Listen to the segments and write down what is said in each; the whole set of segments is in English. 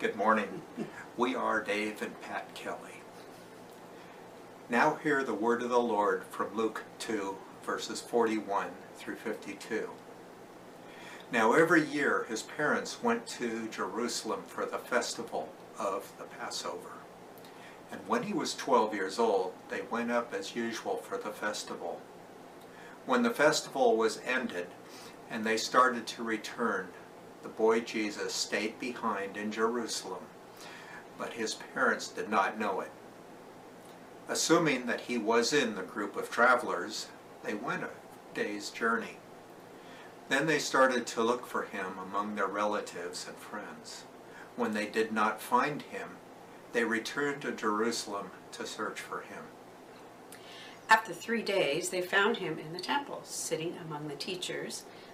Good morning. We are Dave and Pat Kelly. Now hear the word of the Lord from Luke 2, verses 41 through 52. Now every year his parents went to Jerusalem for the festival of the Passover. And when he was 12 years old, they went up as usual for the festival. When the festival was ended and they started to return, the boy Jesus stayed behind in Jerusalem, but his parents did not know it. Assuming that he was in the group of travelers, they went a day's journey. Then they started to look for him among their relatives and friends. When they did not find him, they returned to Jerusalem to search for him. After three days, they found him in the temple, sitting among the teachers,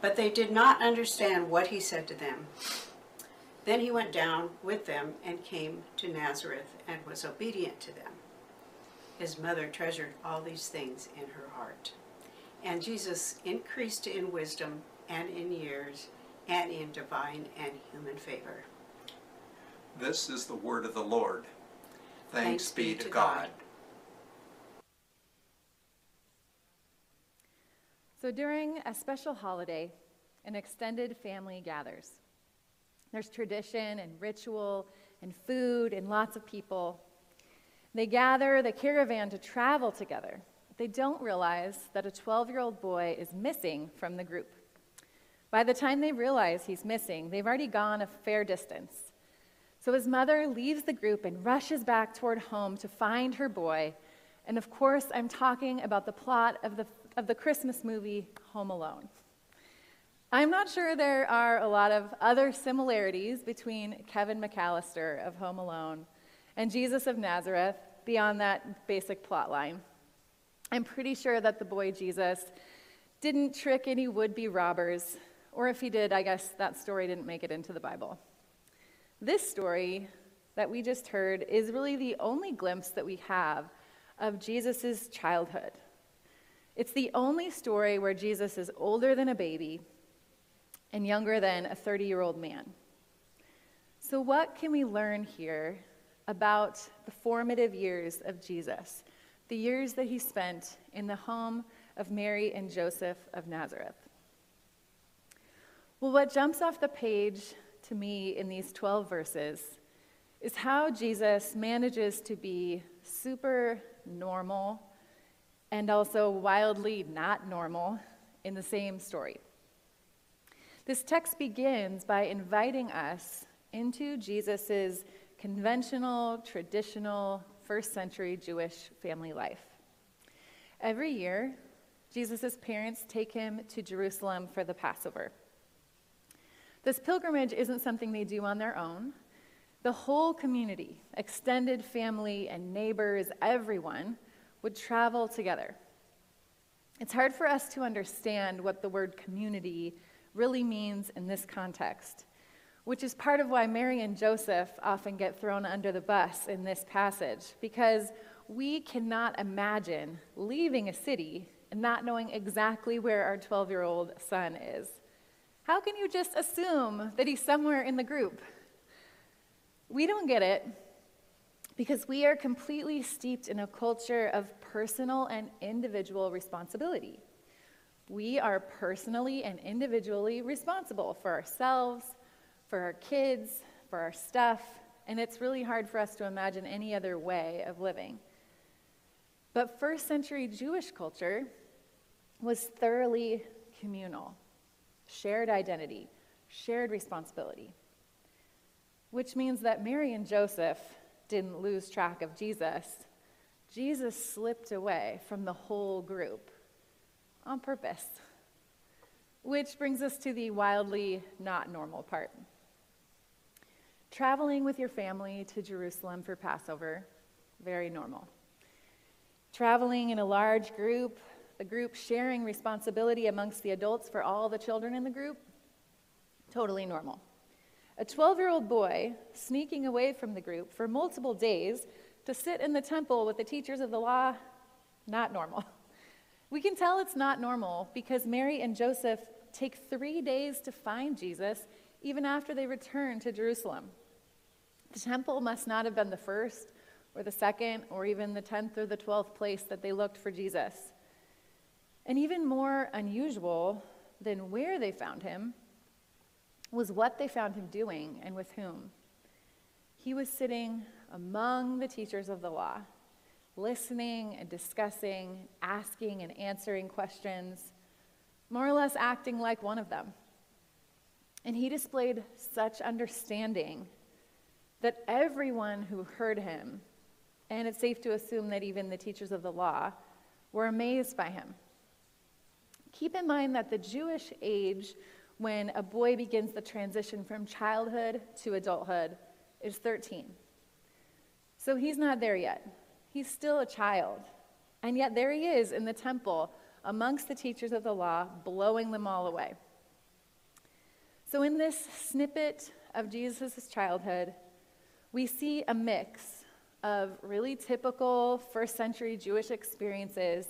But they did not understand what he said to them. Then he went down with them and came to Nazareth and was obedient to them. His mother treasured all these things in her heart. And Jesus increased in wisdom and in years and in divine and human favor. This is the word of the Lord. Thanks, Thanks be be to to God. God. So during a special holiday, an extended family gathers. There's tradition and ritual and food and lots of people. They gather the caravan to travel together. They don't realize that a 12 year old boy is missing from the group. By the time they realize he's missing, they've already gone a fair distance. So his mother leaves the group and rushes back toward home to find her boy. And of course, I'm talking about the plot of the, of the Christmas movie Home Alone. I'm not sure there are a lot of other similarities between Kevin McAllister of Home Alone and Jesus of Nazareth beyond that basic plot line. I'm pretty sure that the boy Jesus didn't trick any would be robbers, or if he did, I guess that story didn't make it into the Bible. This story that we just heard is really the only glimpse that we have of Jesus' childhood. It's the only story where Jesus is older than a baby and younger than a 30 year old man. So, what can we learn here about the formative years of Jesus, the years that he spent in the home of Mary and Joseph of Nazareth? Well, what jumps off the page to me in these 12 verses is how Jesus manages to be super normal and also wildly not normal in the same story. This text begins by inviting us into Jesus' conventional, traditional, first century Jewish family life. Every year, Jesus' parents take him to Jerusalem for the Passover. This pilgrimage isn't something they do on their own. The whole community, extended family and neighbors, everyone, would travel together. It's hard for us to understand what the word community really means in this context, which is part of why Mary and Joseph often get thrown under the bus in this passage, because we cannot imagine leaving a city and not knowing exactly where our 12 year old son is. How can you just assume that he's somewhere in the group? We don't get it because we are completely steeped in a culture of personal and individual responsibility. We are personally and individually responsible for ourselves, for our kids, for our stuff, and it's really hard for us to imagine any other way of living. But first century Jewish culture was thoroughly communal, shared identity, shared responsibility, which means that Mary and Joseph didn't lose track of Jesus. Jesus slipped away from the whole group on purpose. Which brings us to the wildly not normal part. Traveling with your family to Jerusalem for Passover, very normal. Traveling in a large group, the group sharing responsibility amongst the adults for all the children in the group, totally normal. A 12 year old boy sneaking away from the group for multiple days to sit in the temple with the teachers of the law, not normal. We can tell it's not normal because Mary and Joseph take three days to find Jesus even after they return to Jerusalem. The temple must not have been the first or the second or even the 10th or the 12th place that they looked for Jesus. And even more unusual than where they found him was what they found him doing and with whom. He was sitting among the teachers of the law, listening and discussing, asking and answering questions, more or less acting like one of them. And he displayed such understanding that everyone who heard him, and it's safe to assume that even the teachers of the law, were amazed by him. Keep in mind that the Jewish age when a boy begins the transition from childhood to adulthood is 13. So he's not there yet. He's still a child. And yet there he is in the temple amongst the teachers of the law, blowing them all away. So, in this snippet of Jesus' childhood, we see a mix of really typical first century Jewish experiences,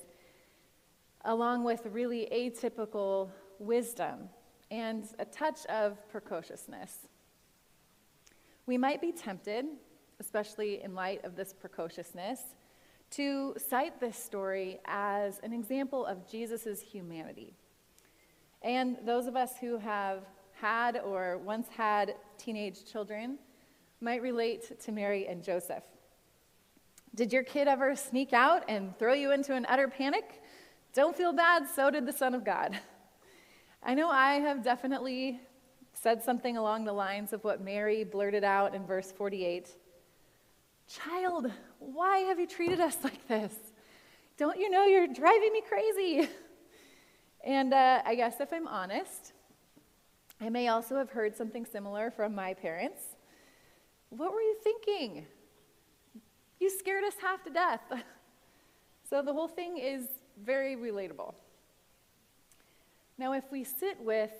along with really atypical wisdom and a touch of precociousness. We might be tempted, especially in light of this precociousness, to cite this story as an example of Jesus' humanity. And those of us who have had or once had teenage children might relate to Mary and Joseph. Did your kid ever sneak out and throw you into an utter panic? Don't feel bad, so did the Son of God. I know I have definitely said something along the lines of what Mary blurted out in verse 48 Child, why have you treated us like this? Don't you know you're driving me crazy? And uh, I guess if I'm honest, I may also have heard something similar from my parents. What were you thinking? You scared us half to death. so the whole thing is very relatable. Now, if we sit with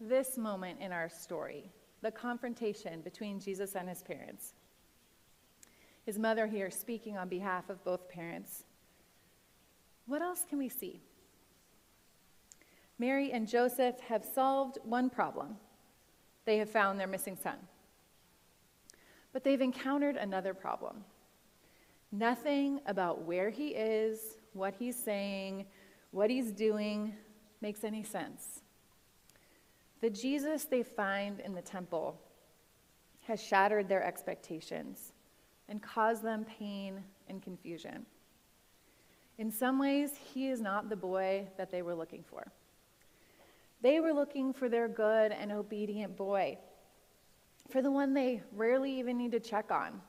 this moment in our story, the confrontation between Jesus and his parents, his mother here speaking on behalf of both parents, what else can we see? Mary and Joseph have solved one problem. They have found their missing son. But they've encountered another problem. Nothing about where he is, what he's saying, what he's doing makes any sense. The Jesus they find in the temple has shattered their expectations and caused them pain and confusion. In some ways, he is not the boy that they were looking for. They were looking for their good and obedient boy, for the one they rarely even need to check on,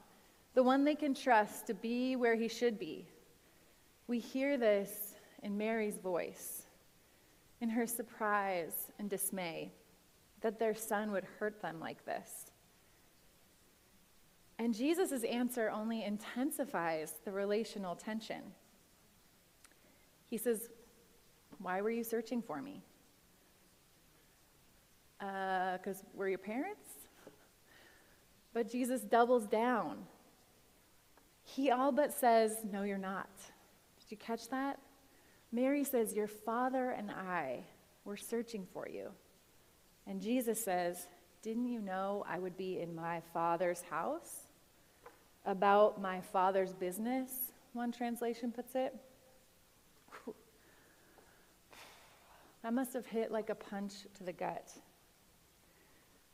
the one they can trust to be where he should be. We hear this in Mary's voice, in her surprise and dismay that their son would hurt them like this. And Jesus' answer only intensifies the relational tension. He says, Why were you searching for me? because uh, we're your parents? But Jesus doubles down. He all but says, No, you're not. Did you catch that? Mary says, Your father and I were searching for you. And Jesus says, Didn't you know I would be in my father's house? About my father's business, one translation puts it. That must have hit like a punch to the gut.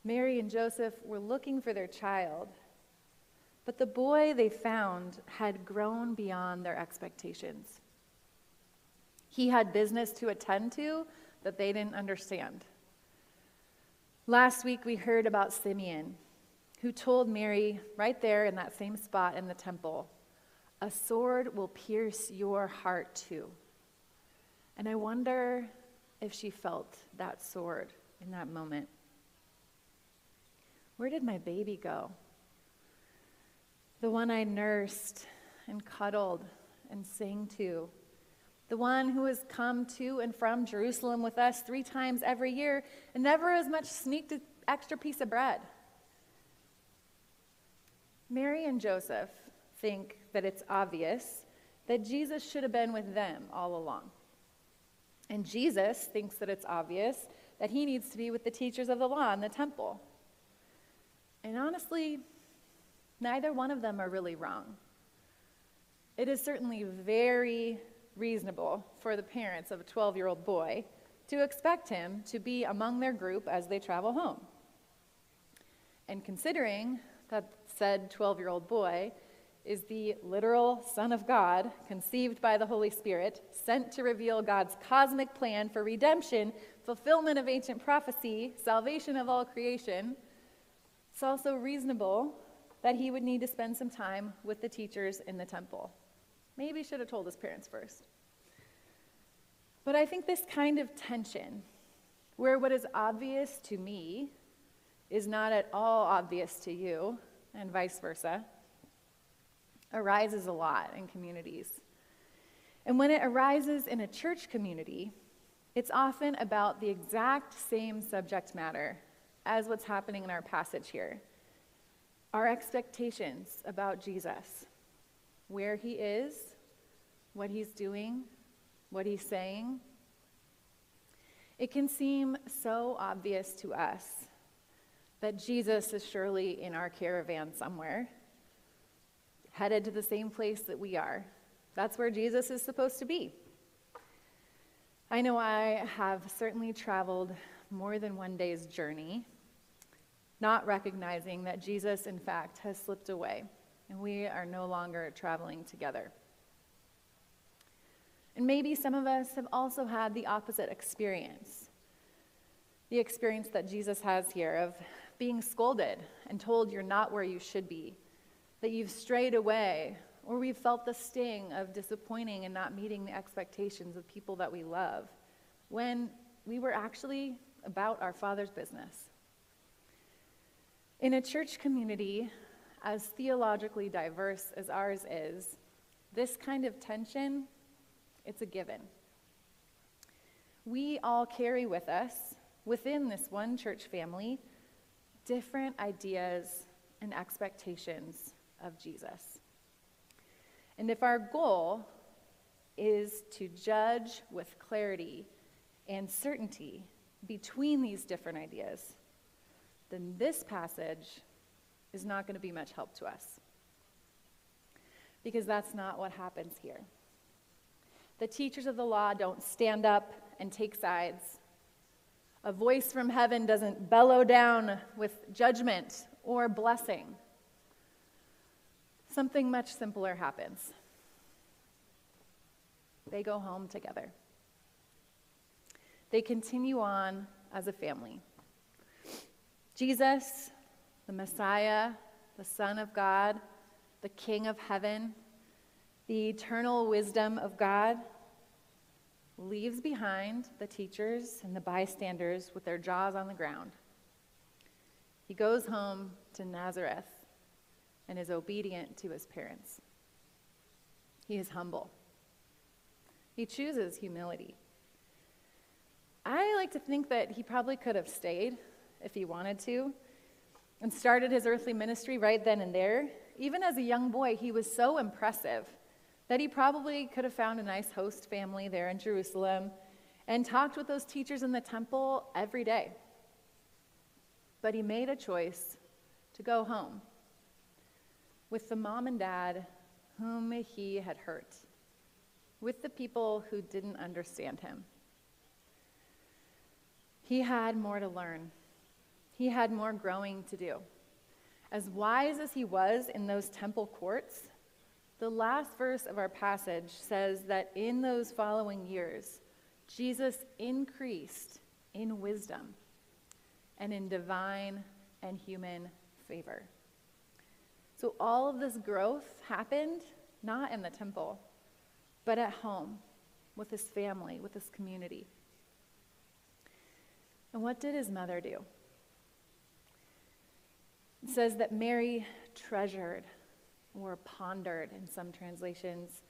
Mary and Joseph were looking for their child, but the boy they found had grown beyond their expectations. He had business to attend to that they didn't understand. Last week we heard about Simeon, who told Mary right there in that same spot in the temple, A sword will pierce your heart too. And I wonder if she felt that sword in that moment. Where did my baby go? The one I nursed and cuddled and sang to. The one who has come to and from Jerusalem with us three times every year and never as much sneaked an extra piece of bread. Mary and Joseph think that it's obvious that Jesus should have been with them all along. And Jesus thinks that it's obvious that he needs to be with the teachers of the law in the temple. And honestly, neither one of them are really wrong. It is certainly very reasonable for the parents of a 12 year old boy to expect him to be among their group as they travel home. And considering that said 12 year old boy is the literal Son of God, conceived by the Holy Spirit, sent to reveal God's cosmic plan for redemption, fulfillment of ancient prophecy, salvation of all creation, it's also reasonable that he would need to spend some time with the teachers in the temple. Maybe should have told his parents first. But I think this kind of tension, where what is obvious to me is not at all obvious to you, and vice versa, arises a lot in communities. And when it arises in a church community, it's often about the exact same subject matter as what's happening in our passage here our expectations about Jesus, where he is, what he's doing, what he's saying. It can seem so obvious to us that Jesus is surely in our caravan somewhere, headed to the same place that we are. That's where Jesus is supposed to be. I know I have certainly traveled more than one day's journey, not recognizing that Jesus, in fact, has slipped away and we are no longer traveling together. And maybe some of us have also had the opposite experience the experience that Jesus has here of being scolded and told you're not where you should be, that you've strayed away, or we've felt the sting of disappointing and not meeting the expectations of people that we love when we were actually about our Father's business. In a church community as theologically diverse as ours is, this kind of tension, it's a given. We all carry with us, within this one church family, different ideas and expectations of Jesus. And if our goal is to judge with clarity and certainty between these different ideas, then this passage is not going to be much help to us. Because that's not what happens here. The teachers of the law don't stand up and take sides a voice from heaven doesn't bellow down with judgment or blessing. Something much simpler happens. They go home together. They continue on as a family. Jesus, the Messiah, the Son of God, the King of heaven, the eternal wisdom of God, leaves behind the teachers and the bystanders with their jaws on the ground. He goes home to Nazareth and is obedient to his parents. He is humble. He chooses humility. I like to think that he probably could have stayed if he wanted to and started his earthly ministry right then and there. Even as a young boy, he was so impressive that he probably could have found a nice host family there in Jerusalem and talked with those teachers in the temple every day. But he made a choice to go home with the mom and dad whom he had hurt, with the people who didn't understand him. He had more to learn, he had more growing to do. As wise as he was in those temple courts, the last verse of our passage says that in those following years, Jesus increased in wisdom and in divine and human favor. So all of this growth happened not in the temple, but at home with his family, with his community. And what did his mother do? It says that Mary treasured or pondered in some translations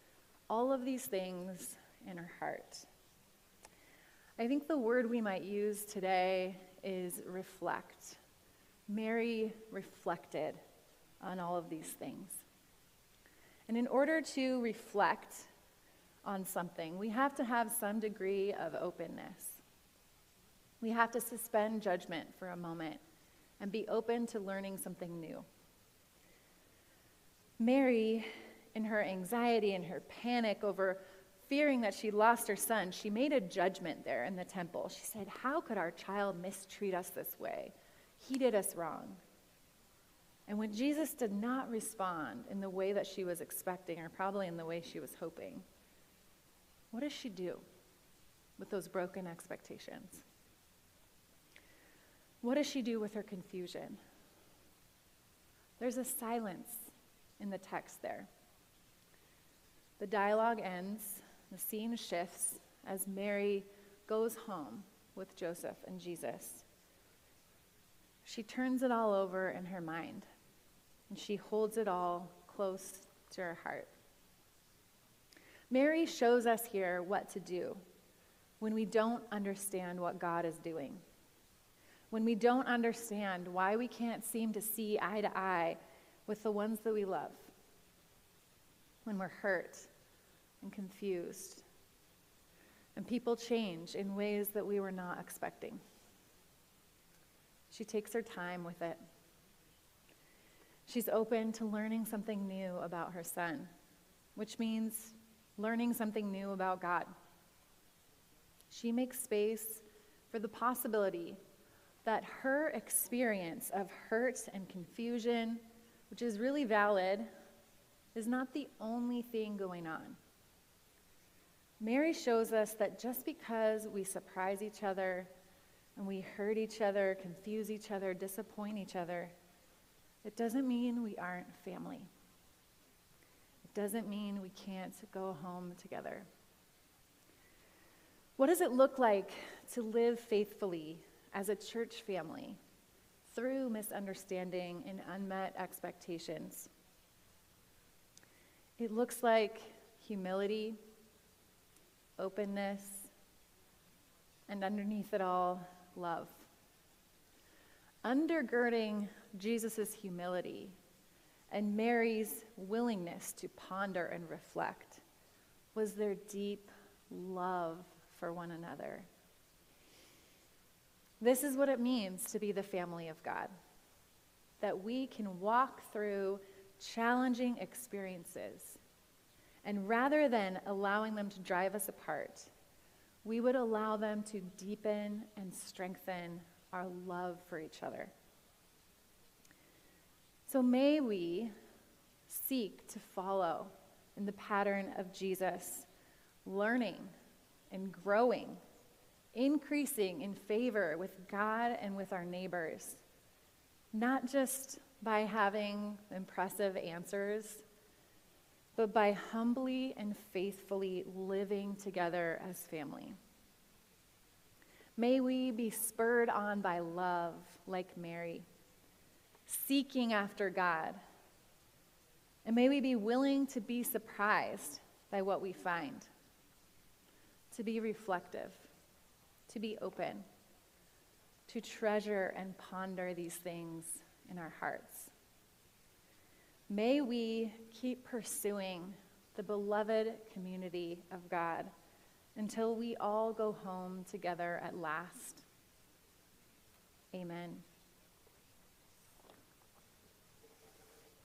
all of these things in her heart. I think the word we might use today is reflect. Mary reflected on all of these things. And in order to reflect on something, we have to have some degree of openness. We have to suspend judgment for a moment and be open to learning something new. Mary, in her anxiety and her panic over fearing that she lost her son, she made a judgment there in the temple. She said, How could our child mistreat us this way? He did us wrong. And when Jesus did not respond in the way that she was expecting, or probably in the way she was hoping, what does she do with those broken expectations? What does she do with her confusion? There's a silence in the text there. The dialogue ends, the scene shifts as Mary goes home with Joseph and Jesus. She turns it all over in her mind, and she holds it all close to her heart. Mary shows us here what to do when we don't understand what God is doing when we don't understand why we can't seem to see eye to eye with the ones that we love, when we're hurt and confused, and people change in ways that we were not expecting. She takes her time with it. She's open to learning something new about her son, which means learning something new about God. She makes space for the possibility that her experience of hurt and confusion, which is really valid, is not the only thing going on. Mary shows us that just because we surprise each other and we hurt each other, confuse each other, disappoint each other, it doesn't mean we aren't family. It doesn't mean we can't go home together. What does it look like to live faithfully as a church family through misunderstanding and unmet expectations. It looks like humility, openness, and underneath it all, love. Undergirding Jesus' humility and Mary's willingness to ponder and reflect was their deep love for one another. This is what it means to be the family of God that we can walk through challenging experiences. And rather than allowing them to drive us apart, we would allow them to deepen and strengthen our love for each other. So may we seek to follow in the pattern of Jesus, learning and growing increasing in favor with God and with our neighbors, not just by having impressive answers, but by humbly and faithfully living together as family. May we be spurred on by love like Mary, seeking after God. And may we be willing to be surprised by what we find, to be reflective to be open, to treasure and ponder these things in our hearts. May we keep pursuing the beloved community of God until we all go home together at last. Amen.